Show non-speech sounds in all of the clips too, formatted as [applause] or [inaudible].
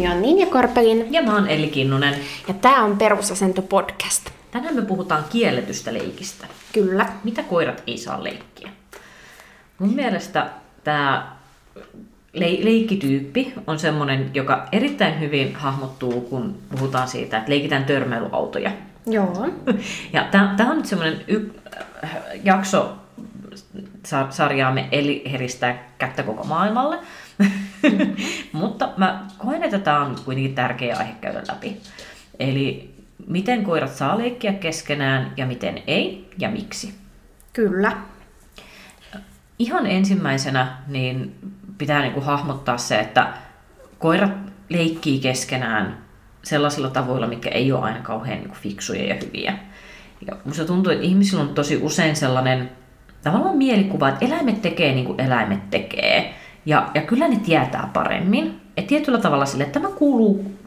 nimi on Ninja Korpelin Ja mä oon Elli Kinnunen. ja tämä on Perusasento podcast. Tänään me puhutaan kielletystä leikistä. Kyllä. Mitä koirat ei saa leikkiä? Mun mielestä tämä le- leikkityyppi on semmoinen, joka erittäin hyvin hahmottuu, kun puhutaan siitä, että leikitään törmäilyautoja. Joo. [laughs] Ja tämä on nyt semmoinen y- äh, jakso sa- sarjaamme Eli heristää kättä koko maailmalle. [laughs] Mutta mä tämä on kuitenkin tärkeä aihe käydä läpi. Eli miten koirat saa leikkiä keskenään ja miten ei ja miksi. Kyllä. Ihan ensimmäisenä niin pitää niin kuin hahmottaa se, että koirat leikkii keskenään sellaisilla tavoilla, mikä ei ole aina kauhean niin kuin fiksuja ja hyviä. Ja musta tuntuu, että ihmisillä on tosi usein sellainen tavallaan mielikuva, että eläimet tekee niin kuin eläimet tekee. Ja, ja kyllä ne tietää paremmin. Et tietyllä tavalla sille, että tämä kuuluu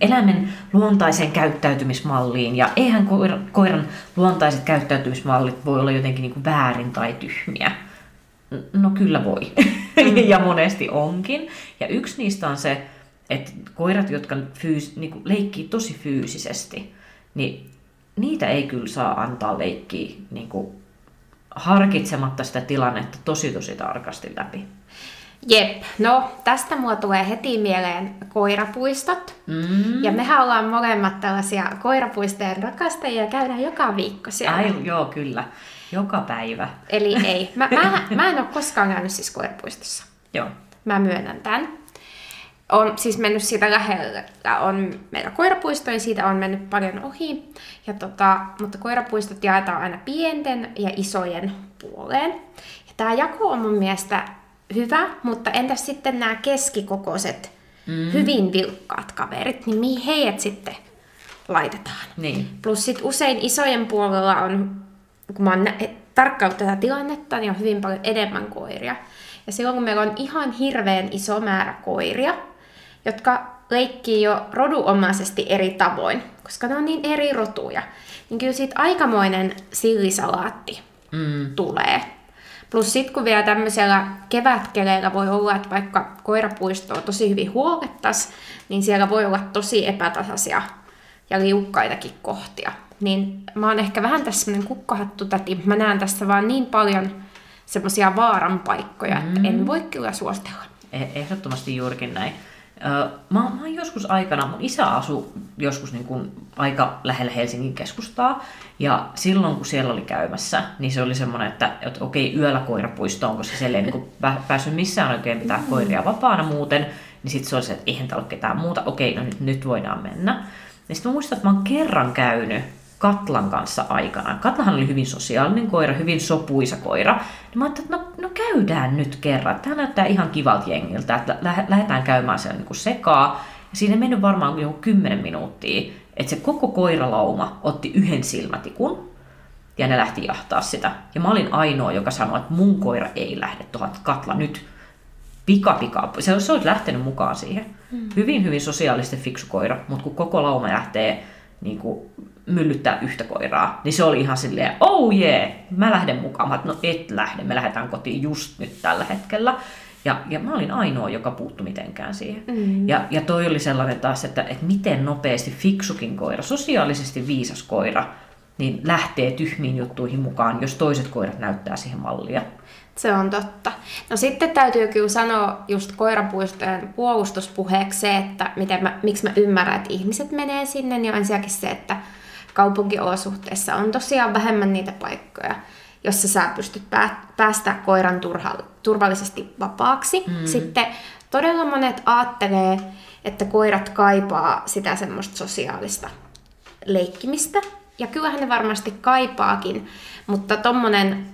eläimen luontaiseen käyttäytymismalliin. Ja eihän koiran, koiran luontaiset käyttäytymismallit voi olla jotenkin niin kuin väärin tai tyhmiä. No kyllä voi. [laughs] ja monesti onkin. Ja yksi niistä on se, että koirat, jotka fyys, niin kuin leikkii tosi fyysisesti, niin niitä ei kyllä saa antaa leikkiä niin kuin harkitsematta sitä tilannetta tosi tosi tarkasti läpi. Jep. No, tästä mua tulee heti mieleen koirapuistot. Mm. Ja mehän ollaan molemmat tällaisia koirapuistojen rakastajia ja käydään joka viikko siellä. Ai, joo, kyllä. Joka päivä. Eli [laughs] ei. Mä, mä, mä en ole koskaan käynyt siis koirapuistossa. Joo. Mä myönnän tämän. On siis mennyt siitä lähellä, on meillä koirapuisto ja siitä on mennyt paljon ohi. Ja tota, mutta koirapuistot jaetaan aina pienten ja isojen puoleen. Ja tämä jako on mun mielestä hyvä, mutta entäs sitten nämä keskikokoiset, mm. hyvin vilkkaat kaverit, niin mihin heidät sitten laitetaan? Niin. Plus sit usein isojen puolella on, kun mä oon nä- tarkkaillut tätä tilannetta, niin on hyvin paljon enemmän koiria. Ja silloin kun meillä on ihan hirveän iso määrä koiria, jotka leikkii jo roduomaisesti eri tavoin, koska ne on niin eri rotuja, niin kyllä siitä aikamoinen sillisalaatti Mm. tulee. Plus sitten kun vielä tämmöisellä kevätkeleillä voi olla, että vaikka koirapuistoa tosi hyvin huolettas, niin siellä voi olla tosi epätasaisia ja liukkaitakin kohtia. Niin mä oon ehkä vähän tässä semmoinen kukkahattu täti. Mä näen tässä vaan niin paljon semmoisia vaaran paikkoja, että en voi kyllä suositella. Eh- Ehdottomasti juurikin näin. Mä, mä oon joskus aikana, mun isä asui joskus niin kuin aika lähellä Helsingin keskustaa, ja silloin kun siellä oli käymässä, niin se oli semmoinen, että, että okei, yöllä koirapuistoon, koska siellä ei niin kuin pä- päässyt missään oikein pitää koiria vapaana muuten, niin sitten se oli se, että eihän täällä ole ketään muuta, okei, no nyt, nyt voidaan mennä. Ja sitten mä muistan, että mä oon kerran käynyt Katlan kanssa aikanaan. Katlahan oli hyvin sosiaalinen koira, hyvin sopuisa koira. Niin mä ajattelin, että no käydään nyt kerran. Tämä näyttää ihan kivalta jengiltä, että lä- lähdetään käymään siellä niin sekaa. Ja siinä ei mennyt varmaan joku 10 minuuttia, että se koko koiralauma otti yhden silmätikun ja ne lähti jahtaa sitä. Ja mä olin ainoa, joka sanoi, että mun koira ei lähde tuohon, Katla nyt pika pika. Se olisi, se olisi lähtenyt mukaan siihen. Mm. Hyvin, hyvin sosiaalisesti fiksu koira, mutta kun koko lauma lähtee niin kuin, myllyttää yhtä koiraa, niin se oli ihan silleen, oh yeah, mä lähden mukaan. Mä, no et lähde, me lähdetään kotiin just nyt tällä hetkellä. Ja, ja mä olin ainoa, joka puuttu mitenkään siihen. Mm. Ja, ja toi oli sellainen taas, että, että miten nopeasti fiksukin koira, sosiaalisesti viisas koira, niin lähtee tyhmiin juttuihin mukaan, jos toiset koirat näyttää siihen mallia. Se on totta. No sitten täytyy kyllä sanoa just koirapuistojen puolustuspuheeksi se, että miten mä, miksi mä ymmärrän, että ihmiset menee sinne, niin on ensinnäkin se, että kaupunkiolosuhteissa on tosiaan vähemmän niitä paikkoja, jossa sä pystyt pää, päästä koiran turha, turvallisesti vapaaksi. Mm. Sitten todella monet ajattelee, että koirat kaipaa sitä semmoista sosiaalista leikkimistä. Ja kyllähän ne varmasti kaipaakin, mutta tommonen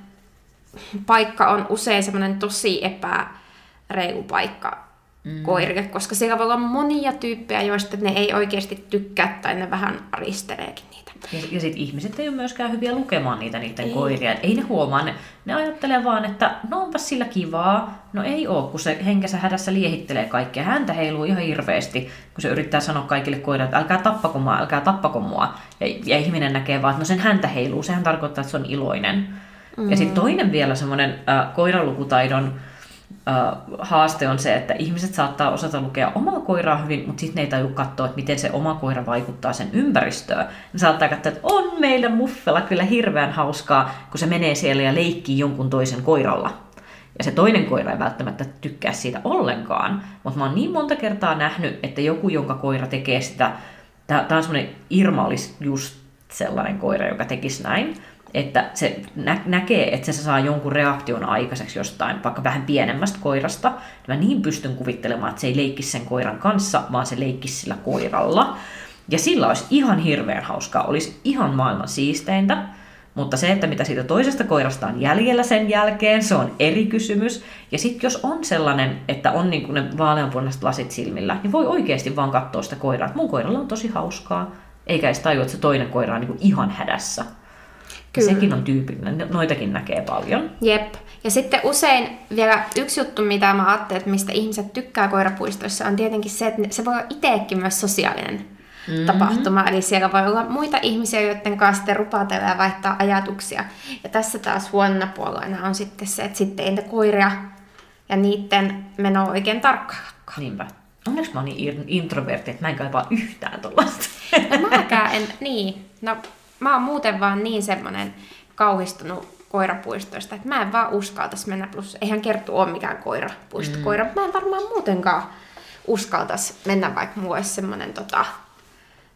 paikka on usein semmoinen tosi epäreilu paikka mm. koirille, koska siellä voi olla monia tyyppejä, joista ne ei oikeasti tykkää tai ne vähän aristeleekin niitä. Ja, ja sitten ihmiset ei ole myöskään hyviä lukemaan niitä niiden ei. koiria. Ei ne huomaa, ne, ne ajattelee vaan, että no onpas sillä kivaa. No ei oo, kun se henkensä hädässä liehittelee kaikkea. Häntä heiluu ihan hirveästi, kun se yrittää sanoa kaikille koirille, että älkää tappako mua, älkää tappako mua. Ja, ja ihminen näkee vaan, että no sen häntä heiluu, sehän tarkoittaa, että se on iloinen. Mm. Ja sitten toinen vielä semmoinen äh, koiranlukutaidon haaste on se, että ihmiset saattaa osata lukea omaa koiraa hyvin, mutta sitten ne ei taju katsoa, että miten se oma koira vaikuttaa sen ympäristöön. Ne saattaa katsoa, että on meillä muffella kyllä hirveän hauskaa, kun se menee siellä ja leikkii jonkun toisen koiralla. Ja se toinen koira ei välttämättä tykkää siitä ollenkaan. Mutta mä oon niin monta kertaa nähnyt, että joku, jonka koira tekee sitä, tämä on semmoinen, Irma olisi just sellainen koira, joka tekisi näin, että se nä- näkee, että se saa jonkun reaktion aikaiseksi jostain, vaikka vähän pienemmästä koirasta. Mä niin pystyn kuvittelemaan, että se ei leikkisi sen koiran kanssa, vaan se leikkisi sillä koiralla. Ja sillä olisi ihan hirveän hauskaa, olisi ihan maailman siisteintä. Mutta se, että mitä siitä toisesta koirasta on jäljellä sen jälkeen, se on eri kysymys. Ja sitten jos on sellainen, että on niin kuin ne vaaleanpunaiset lasit silmillä, niin voi oikeasti vaan katsoa sitä koiraa, että mun koiralla on tosi hauskaa. Eikä edes tajua, että se toinen koira on niin ihan hädässä. Kyllä. sekin on tyypillinen, noitakin näkee paljon. Jep. Ja sitten usein vielä yksi juttu, mitä mä ajattelen, että mistä ihmiset tykkää koirapuistoissa, on tietenkin se, että se voi olla itsekin myös sosiaalinen mm-hmm. tapahtuma. Eli siellä voi olla muita ihmisiä, joiden kanssa sitten rupatella ja vaihtaa ajatuksia. Ja tässä taas huonona puolena on sitten se, että sitten ei koiria ja niiden meno oikein tarkkaan. Niinpä. Onneksi mä oon niin introvertti, että mä en kaipaa yhtään tuollaista. No mäkään en, niin. No mä oon muuten vaan niin semmonen kauhistunut koirapuistoista, että mä en vaan uskaltaisi mennä, plus eihän Kerttu ole mikään koirapuisto mm. koira, mä en varmaan muutenkaan uskaltaisi mennä, vaikka mulla olisi semmonen tota,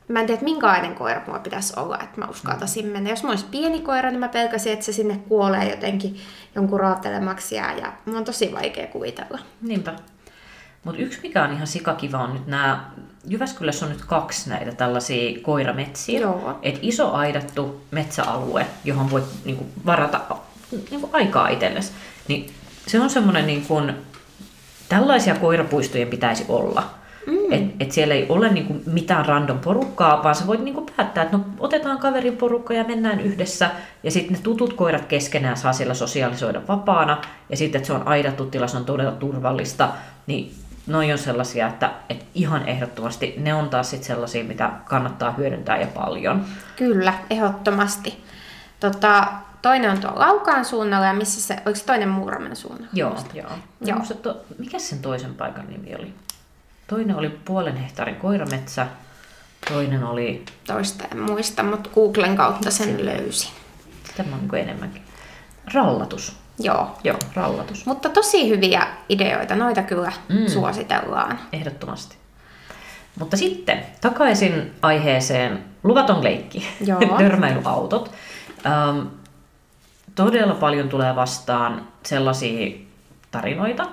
mä en tiedä, minkälainen koira mulla pitäisi olla, että mä uskaltaisin mennä. Jos mä olisi pieni koira, niin mä pelkäsin, että se sinne kuolee jotenkin jonkun raatelemaksi ja, ja mun on tosi vaikea kuvitella. Niinpä. Mutta yksi mikä on ihan sikakiva on nyt nämä, Jyväskylässä on nyt kaksi näitä tällaisia koirametsiä. Joo. Et iso aidattu metsäalue, johon voit niinku, varata niinku, aikaa itsellesi. Niin se on semmoinen, niinku, tällaisia koirapuistoja pitäisi olla. Mm. Et, et siellä ei ole niinku mitään random porukkaa, vaan sä voit niinku päättää, että no, otetaan kaverin porukka ja mennään yhdessä. Ja sitten ne tutut koirat keskenään saa siellä sosiaalisoida vapaana. Ja sitten, että se on aidattu tila, se on todella turvallista. Niin noin on sellaisia, että, että ihan ehdottomasti ne on taas sit sellaisia, mitä kannattaa hyödyntää ja paljon. Kyllä, ehdottomasti. Tota, toinen on tuo Laukaan suunnalla ja missä se, oliko se toinen Muuramen suunnalla? Joo, joo. joo. To, mikä sen toisen paikan nimi oli? Toinen oli puolen hehtaarin koirametsä, toinen oli... Toista en muista, mutta Googlen kautta sen löysin. Tämä on niin enemmänkin. Rallatus. Joo. Joo, rallatus. Mutta tosi hyviä ideoita, noita kyllä mm. suositellaan. Ehdottomasti. Mutta sitten takaisin aiheeseen luvaton leikki, Joo. [laughs] törmäilyautot. Ähm, todella paljon tulee vastaan sellaisia tarinoita,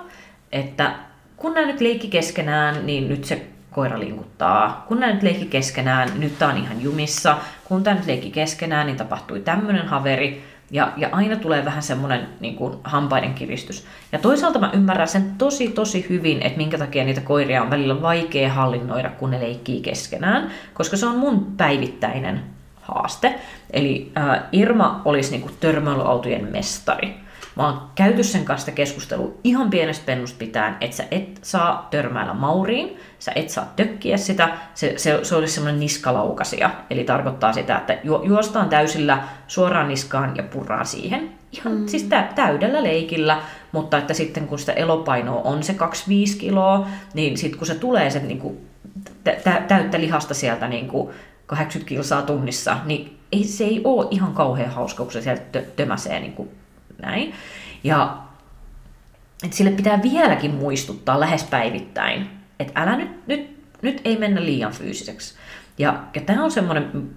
että kun nämä nyt leikki keskenään, niin nyt se koira linkuttaa. Kun nämä nyt leikki keskenään, nyt tämä on ihan jumissa. Kun tämä nyt leikki keskenään, niin tapahtui tämmöinen haveri. Ja, ja aina tulee vähän semmoinen niin kuin, hampaiden kiristys. Ja toisaalta mä ymmärrän sen tosi tosi hyvin, että minkä takia niitä koiria on välillä vaikea hallinnoida, kun ne leikkii keskenään, koska se on mun päivittäinen haaste. Eli äh, Irma olisi niin kuin, törmäilyautojen mestari. Mä oon käyty sen kanssa keskustelua ihan pienestä pennusta pitäen, että sä et saa törmäillä mauriin, sä et saa tökkiä sitä, se, se, se olisi semmoinen niskalaukasia, eli tarkoittaa sitä, että ju, juostaan täysillä suoraan niskaan ja purraa siihen. Ihan mm. siis tä, täydellä leikillä, mutta että sitten kun sitä elopainoa on se 25 kiloa, niin sitten kun se tulee se niin kuin, tä, täyttä lihasta sieltä niin kuin 80 kilsaa tunnissa, niin ei, se ei ole ihan kauhean hauska, kun se sieltä tö, tömäsee niin kuin näin. Ja että sille pitää vieläkin muistuttaa lähes päivittäin, että älä nyt, nyt, nyt ei mennä liian fyysiseksi. Ja, ja tämä on semmoinen,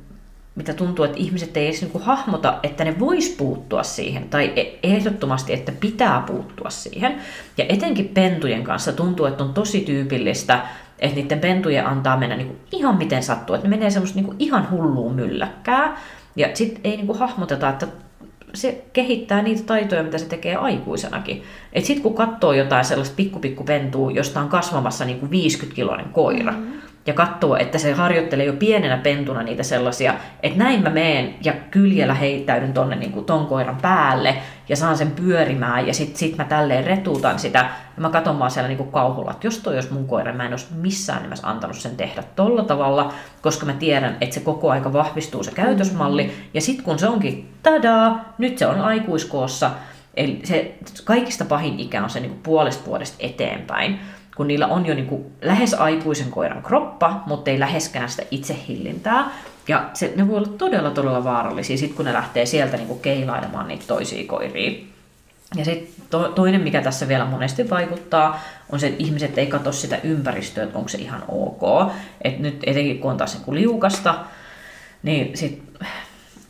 mitä tuntuu, että ihmiset ei edes niinku hahmota, että ne vois puuttua siihen, tai e, ehdottomasti, että pitää puuttua siihen. Ja etenkin pentujen kanssa tuntuu, että on tosi tyypillistä, että niiden pentujen antaa mennä niinku ihan miten sattuu, että ne menee semmoista niinku ihan hulluun mylläkkää. Ja sitten ei niinku hahmoteta, että se kehittää niitä taitoja, mitä se tekee aikuisenakin. Et sit kun katsoo jotain sellaista pikkupikkupentua, josta on kasvamassa niin kuin 50-kiloinen koira, mm-hmm. Ja katsoo, että se harjoittelee jo pienenä pentuna niitä sellaisia, että näin mä meen ja kyljellä heittäydyn tonne niin kuin ton koiran päälle, ja saan sen pyörimään ja sit, sit mä tälleen retuutan sitä. Ja mä katon vaan siellä niinku kauhulla, että jos toi olisi mun koira, mä en olisi missään nimessä antanut sen tehdä tolla tavalla, koska mä tiedän, että se koko aika vahvistuu se käytösmalli. Ja sit kun se onkin, tadaa, nyt se on aikuiskoossa, Eli se kaikista pahin ikä on se niin kuin puolesta vuodesta eteenpäin, kun niillä on jo niin kuin lähes aikuisen koiran kroppa, mutta ei läheskään sitä itsehillintää. Ja se, ne voi olla todella, todella vaarallisia, sit kun ne lähtee sieltä niin kuin keilailemaan niitä toisia koiria. Ja sitten to, toinen, mikä tässä vielä monesti vaikuttaa, on se, että ihmiset ei katso sitä ympäristöä, että onko se ihan ok. Et nyt etenkin kun on taas niin liukasta, niin sit,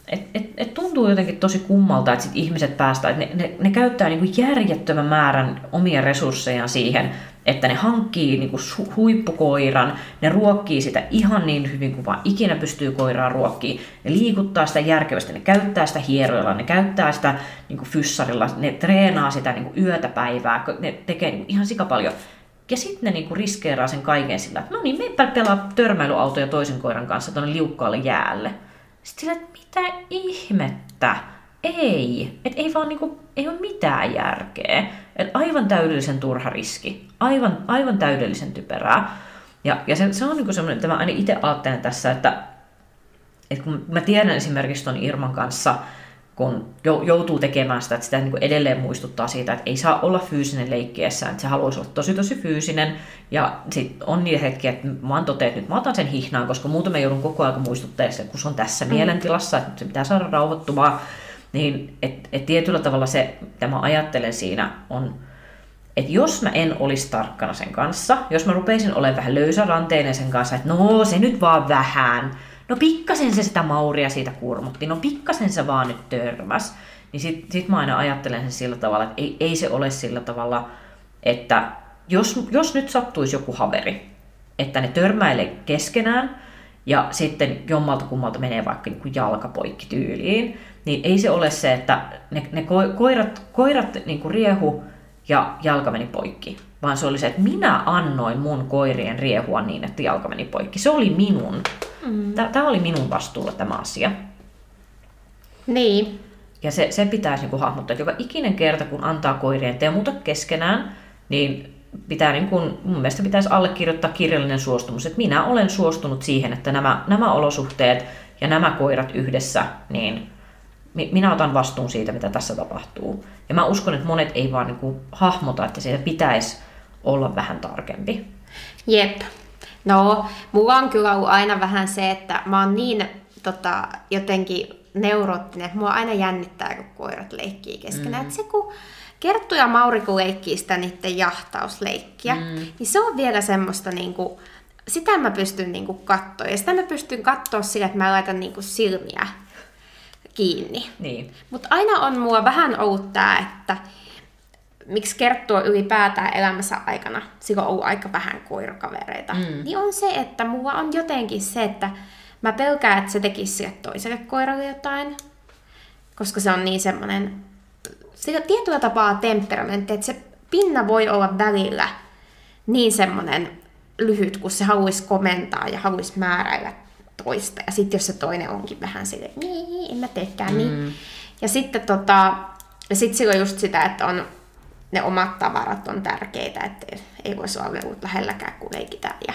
et, et, et tuntuu jotenkin tosi kummalta, että sit ihmiset päästään, että ne, ne, ne käyttää niin kuin järjettömän määrän omia resurssejaan siihen, että ne hankkii niin kuin huippukoiran, ne ruokkii sitä ihan niin hyvin kuin vaan ikinä pystyy koiraa ruokkiin, ne liikuttaa sitä järkevästi, ne käyttää sitä hieroilla, ne käyttää sitä niin kuin fyssarilla, ne treenaa sitä niin kuin yötä päivää, ne tekee niin kuin ihan sika paljon. Ja sitten ne niinku riskeeraa sen kaiken sillä, että no niin, meipä pelaa törmäilyautoja toisen koiran kanssa tuonne liukkaalle jäälle. Sitten sillä, että mitä ihmettä? Ei. Et ei vaan niinku, ei ole mitään järkeä. Et aivan täydellisen turha riski. Aivan, aivan täydellisen typerää. Ja, ja se, se on niinku semmoinen, että mä aina itse ajattelen tässä, että, että kun mä tiedän esimerkiksi ton Irman kanssa, kun joutuu tekemään sitä, että sitä niin kuin edelleen muistuttaa siitä, että ei saa olla fyysinen leikkiessä, että se haluaisi olla tosi tosi fyysinen. Ja sitten on niitä hetkiä, että mä oon toteet, että nyt mä otan sen hihnaan, koska muuten mä joudun koko ajan muistuttaa että kun se on tässä mm. mielentilassa, että se pitää saada rauhoittumaan. Niin et, et tietyllä tavalla se, mitä mä ajattelen siinä, on, että jos mä en olisi tarkkana sen kanssa, jos mä rupeisin olemaan vähän löysäranteinen sen kanssa, että no se nyt vaan vähän, no pikkasen se sitä mauria siitä kurmutti, no pikkasen se vaan nyt törmäs. Niin sit, sit mä aina ajattelen sen sillä tavalla, että ei, ei se ole sillä tavalla, että jos, jos nyt sattuisi joku haveri, että ne törmäilee keskenään, ja sitten jommalta kummalta menee vaikka niin kuin jalkapoikki tyyliin, niin ei se ole se, että ne, ne koirat, koirat niin kuin riehu ja jalka meni poikki, vaan se oli se, että minä annoin mun koirien riehua niin, että jalka meni poikki. Se oli minun. Mm. Tämä oli minun vastuulla tämä asia. Niin. Ja se, se pitäisi niin kuin hahmottaa, että joka ikinen kerta, kun antaa koirien teemuta keskenään, niin pitää niin kuin, mun mielestä pitäisi allekirjoittaa kirjallinen suostumus, että minä olen suostunut siihen, että nämä, nämä olosuhteet ja nämä koirat yhdessä, niin minä otan vastuun siitä, mitä tässä tapahtuu. Ja mä uskon, että monet ei vaan niin kuin hahmota, että siitä pitäisi olla vähän tarkempi. Jep. No, mulla on kyllä ollut aina vähän se, että mä oon niin tota, jotenkin neuroottinen, että mua aina jännittää, kun koirat leikkii keskenään. Mm. se kun Kerttu ja Mauri kun leikkii sitä niiden jahtausleikkiä, mm. niin se on vielä semmoista niinku, sitä mä pystyn niinku katsoa. Ja sitä mä pystyn katsoa sillä, että mä laitan niinku silmiä kiinni. Niin. Mutta aina on mua vähän ollut tää, että miksi kertoo ylipäätään elämässä aikana, silloin on ollut aika vähän koirakavereita, mm. niin on se, että mulla on jotenkin se, että mä pelkään, että se tekisi sille toiselle koiralle jotain, koska se on niin semmoinen, sillä tietyllä tapaa temperamentti, että se pinna voi olla välillä niin semmoinen lyhyt, kun se haluaisi komentaa ja haluaisi määräillä toista. Ja sitten jos se toinen onkin vähän silleen, niin, en mä teekään niin. mm. niin. Ja sitten tota, ja sit silloin just sitä, että on ne omat tavarat on tärkeitä, että ei voisi olla lelut lähelläkään, kun leikitään. Ja,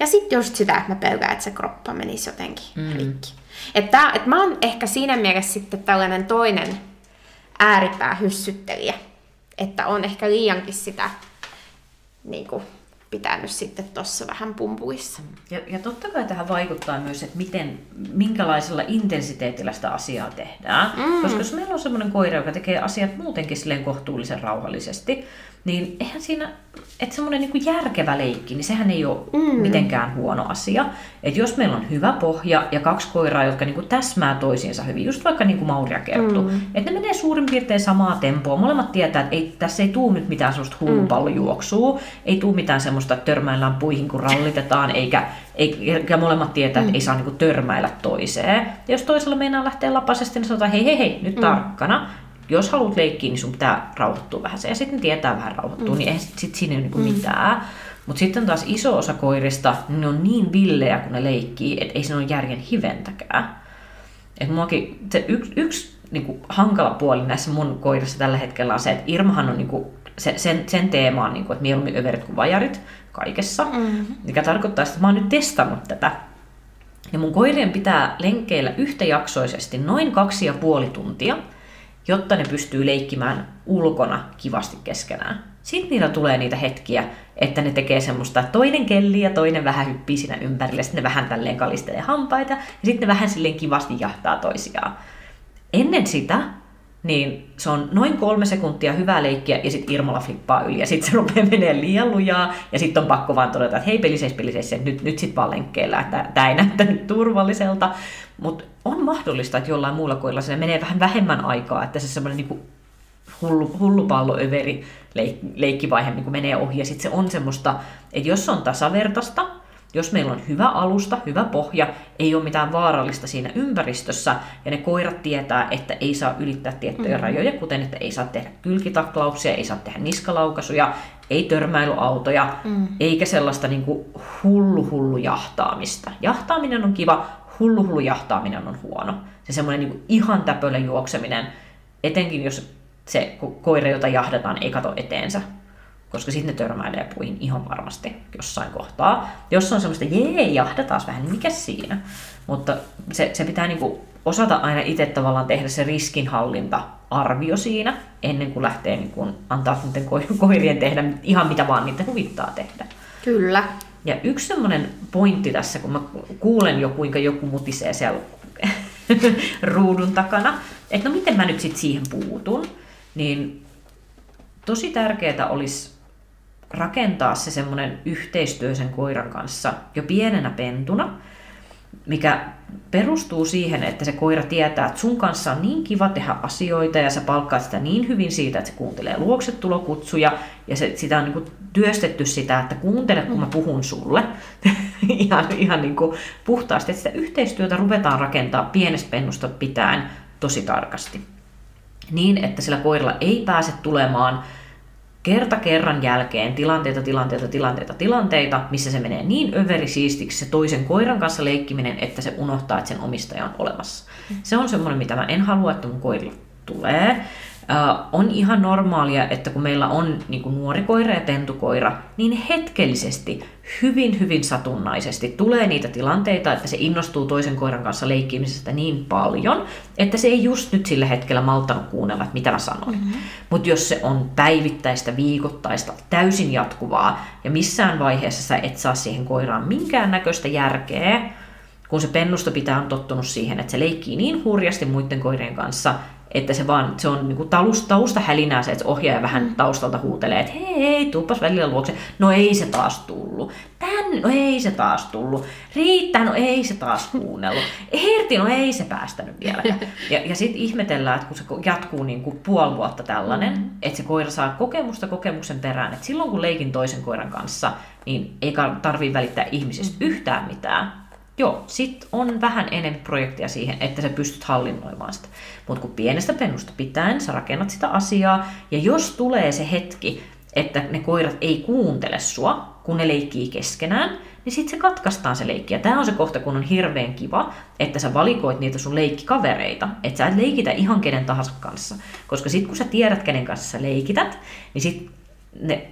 ja sitten just sitä, että mä pelkään, että se kroppa menisi jotenkin mm. rikki. Että, että mä oon ehkä siinä mielessä sitten tällainen toinen ääripää hyssyttelijä, että on ehkä liiankin sitä niin kuin, pitänyt sitten tuossa vähän pumpuissa. Ja, ja totta kai tähän vaikuttaa myös, että miten, minkälaisella intensiteetillä sitä asiaa tehdään. Mm. Koska jos meillä on semmoinen koira, joka tekee asiat muutenkin silleen kohtuullisen rauhallisesti, niin eihän siinä, että semmoinen niin järkevä leikki, niin sehän ei ole mm. mitenkään huono asia. Että jos meillä on hyvä pohja ja kaksi koiraa, jotka niin kuin täsmää toisiinsa hyvin, just vaikka niin kuin Mauria kertoo, mm. että ne menee suurin piirtein samaa tempoa. Molemmat tietää, että ei, tässä ei tule nyt mitään semmoista hullupallojuoksua, mm. ei tule mitään semmoista, että törmäillään puihin, kun rallitetaan, eikä, eikä molemmat tietää, että mm. ei saa niin kuin törmäillä toiseen. Ja jos toisella meinaa lähteä lapasesti, niin sanotaan, hei hei hei, nyt mm. tarkkana jos haluat leikkiä, niin sun pitää rauhoittua vähän. Ja sitten tietää vähän rauhoittua, mm. niin ei sit siinä ole niinku mm. mitään. Mutta sitten taas iso osa koirista, ne on niin villejä, kun ne leikkii, että ei se ole järjen hiventäkään. Et muakin, se yksi, yksi niinku, hankala puoli näissä mun koirissa tällä hetkellä on se, että Irmahan on niinku, se, sen, sen teema on, niinku, että mieluummin överit kuin vajarit kaikessa. Mm-hmm. Mikä tarkoittaa, että mä oon nyt testannut tätä. Ja mun koirien pitää lenkkeillä yhtäjaksoisesti noin kaksi ja puoli tuntia – jotta ne pystyy leikkimään ulkona kivasti keskenään. Sitten niillä tulee niitä hetkiä, että ne tekee semmoista, toinen kelli ja toinen vähän hyppii siinä ympärille, sitten ne vähän tälleen kalistelee hampaita, ja sitten ne vähän silleen kivasti jahtaa toisiaan. Ennen sitä niin se on noin kolme sekuntia hyvää leikkiä ja sitten Irmola flippaa yli. Ja sitten se rupeaa menee liian lujaa ja sitten on pakko vaan todeta, että hei peliseis peliseis, nyt, nyt sitten vaan lenkkeellä, että tämä ei näyttänyt turvalliselta. Mutta on mahdollista, että jollain muulla koilla se menee vähän vähemmän aikaa, että se semmoinen niinku hullu, hullupallo överi leik, leikkivaihe niin menee ohi. Ja sitten se on semmoista, että jos on tasavertaista, jos meillä on hyvä alusta, hyvä pohja, ei ole mitään vaarallista siinä ympäristössä, ja ne koirat tietää, että ei saa ylittää tiettyjä mm. rajoja, kuten että ei saa tehdä kylkitaklauksia, ei saa tehdä niskalaukaisuja, ei törmäilyautoja, mm. eikä sellaista niin kuin hullu hullu jahtaamista. Jahtaaminen on kiva, hullu hullu jahtaaminen on huono. Se semmoinen niin ihan täpölä juokseminen, etenkin jos se koira, jota jahdataan, ei kato eteensä koska sitten ne törmäilee puihin ihan varmasti jossain kohtaa. Jos on semmoista, jee, jahda taas vähän, niin mikä siinä? Mutta se, se pitää niinku osata aina itse tavallaan tehdä se riskinhallinta-arvio siinä, ennen kuin lähtee niinku antaa niiden koirien tehdä ihan mitä vaan niiden huvittaa tehdä. Kyllä. Ja yksi semmoinen pointti tässä, kun mä kuulen jo kuinka joku mutisee siellä [laughs] ruudun takana, että no miten mä nyt sitten siihen puutun, niin tosi tärkeää olisi rakentaa se semmoinen yhteistyö sen koiran kanssa jo pienenä pentuna, mikä perustuu siihen, että se koira tietää, että sun kanssa on niin kiva tehdä asioita ja sä palkkaat sitä niin hyvin siitä, että se kuuntelee luoksetulokutsuja ja se, sitä on niin kuin työstetty sitä, että kuuntele, kun mä puhun sulle [laughs] ihan, ihan niin kuin puhtaasti, että sitä yhteistyötä ruvetaan rakentaa pienestä pennusta pitäen tosi tarkasti. Niin, että sillä koiralla ei pääse tulemaan kerta kerran jälkeen tilanteita, tilanteita, tilanteita, tilanteita, missä se menee niin överisiistiksi se toisen koiran kanssa leikkiminen, että se unohtaa, että sen omistaja on olemassa. Se on semmoinen, mitä mä en halua, että mun koirilla tulee. On ihan normaalia, että kun meillä on niin kuin nuori koira ja pentukoira, niin hetkellisesti, hyvin hyvin satunnaisesti tulee niitä tilanteita, että se innostuu toisen koiran kanssa leikkimisestä niin paljon, että se ei just nyt sillä hetkellä malttanut kuunnella, että mitä mä sanoin. Mm-hmm. Mutta jos se on päivittäistä, viikoittaista, täysin jatkuvaa, ja missään vaiheessa sä et saa siihen koiraan minkään näköistä järkeä, kun se pennusto pitää on tottunut siihen, että se leikkii niin hurjasti muiden koirien kanssa, että se vaan se on niinku tausta, tausta hälinää se, että ohjaaja vähän mm. taustalta huutelee, että hei, hei, tuuppas välillä luokse. No ei se taas tullut. Tän, no ei se taas tullut. Riittää, no ei se taas kuunnellut. Herti, no ei se päästänyt vielä. [laughs] Ja, ja sitten ihmetellään, että kun se jatkuu niin kuin puoli vuotta tällainen, mm. että se koira saa kokemusta kokemuksen perään, että silloin kun leikin toisen koiran kanssa, niin ei tarvitse välittää ihmisestä mm. yhtään mitään Joo, sit on vähän enemmän projektia siihen, että sä pystyt hallinnoimaan sitä. Mutta kun pienestä pennusta pitäen sä rakennat sitä asiaa, ja jos tulee se hetki, että ne koirat ei kuuntele sua, kun ne leikkii keskenään, niin sitten se katkaistaan se leikki. Ja tämä on se kohta, kun on hirveän kiva, että sä valikoit niitä sun leikkikavereita, että sä et leikitä ihan kenen tahansa kanssa. Koska sitten kun sä tiedät, kenen kanssa sä leikität, niin sitten ne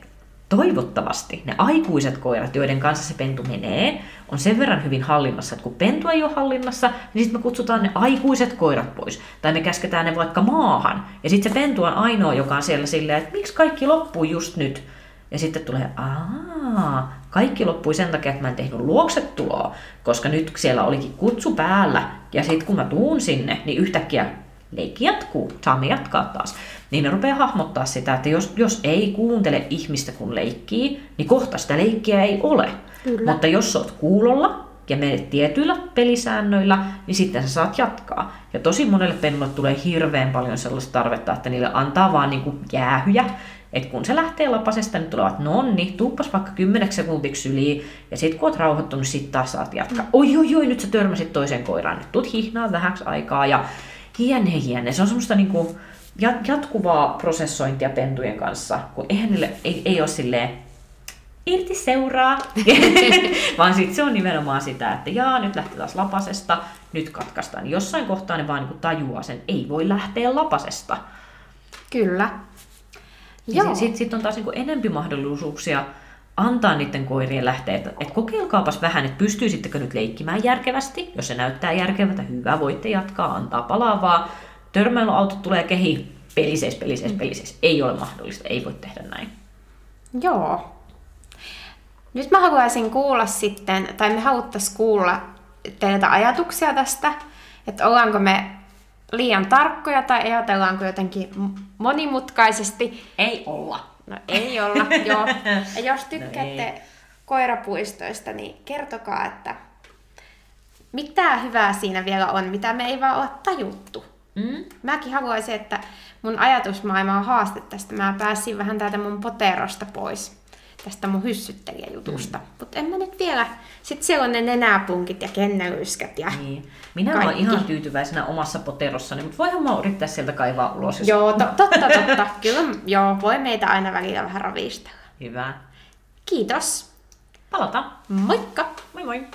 toivottavasti ne aikuiset koirat, joiden kanssa se pentu menee, on sen verran hyvin hallinnassa, että kun pentu ei ole hallinnassa, niin sitten me kutsutaan ne aikuiset koirat pois. Tai me käsketään ne vaikka maahan. Ja sitten se pentu on ainoa, joka on siellä silleen, että miksi kaikki loppuu just nyt. Ja sitten tulee, aa, kaikki loppui sen takia, että mä en tehnyt luoksetuloa, koska nyt siellä olikin kutsu päällä. Ja sitten kun mä tuun sinne, niin yhtäkkiä leikki jatkuu, saamme jatkaa taas. Niin ne rupeaa hahmottaa sitä, että jos, jos ei kuuntele ihmistä kun leikkii, niin kohta sitä leikkiä ei ole. Kyllä. Mutta jos oot kuulolla ja menet tietyillä pelisäännöillä, niin sitten sä saat jatkaa. Ja tosi monelle pennulle tulee hirveän paljon sellaista tarvetta, että niille antaa vaan niin kuin jäähyjä, että kun se lähtee lapasesta, niin tulevat, nonni, tuuppas vaikka 10 sekuntiksi yli, ja sitten kun oot rauhoittunut, sitten taas saat jatkaa. Mm. Oi, oi, oi, nyt sä törmäsit toiseen koiraan, nyt tuut hihnaa vähäksi aikaa, ja hiene, hiene. Se on semmoista niinku jatkuvaa prosessointia pentujen kanssa, kun eihän niille, ei, ei ole silleen, irti seuraa, [laughs] vaan sitten se on nimenomaan sitä, että jaa, nyt lähtee taas lapasesta, nyt katkaistaan. Jossain kohtaa ne vaan niin tajuaa sen, ei voi lähteä lapasesta. Kyllä. Sitten sit, on taas niin enempi mahdollisuuksia antaa niiden koirien lähteä, että, että kokeilkaapas vähän, että pystyisittekö nyt leikkimään järkevästi. Jos se näyttää järkevältä, hyvä, voitte jatkaa, antaa palavaa. törmäilyautot tulee kehi peliseis, peliseis, peliseis. Ei ole mahdollista, ei voi tehdä näin. Joo. Nyt mä haluaisin kuulla sitten, tai me haluttaisiin kuulla teiltä ajatuksia tästä, että ollaanko me liian tarkkoja tai ajatellaanko jotenkin monimutkaisesti. Ei olla. No ei olla, [laughs] joo. Ja jos tykkäätte no koirapuistoista, niin kertokaa, että mitä hyvää siinä vielä on, mitä me ei vaan ole tajuttu. Mm. Mäkin haluaisin, että mun ajatusmaailma on haaste tästä. Mä pääsin vähän täältä mun poterosta pois tästä mun hyssyttelijäjutusta. Mm. Mutta en mä nyt vielä... Sitten siellä on ne nenäpunkit ja kennelyskät ja niin. Minä olen ihan tyytyväisenä omassa poterossani, mutta voihan mä yrittää sieltä kaivaa ulos. Jos... Joo, to, totta, totta. [laughs] Kyllä, joo, voi meitä aina välillä vähän ravistella. Hyvä. Kiitos. Palataan. Moikka! Moi moi!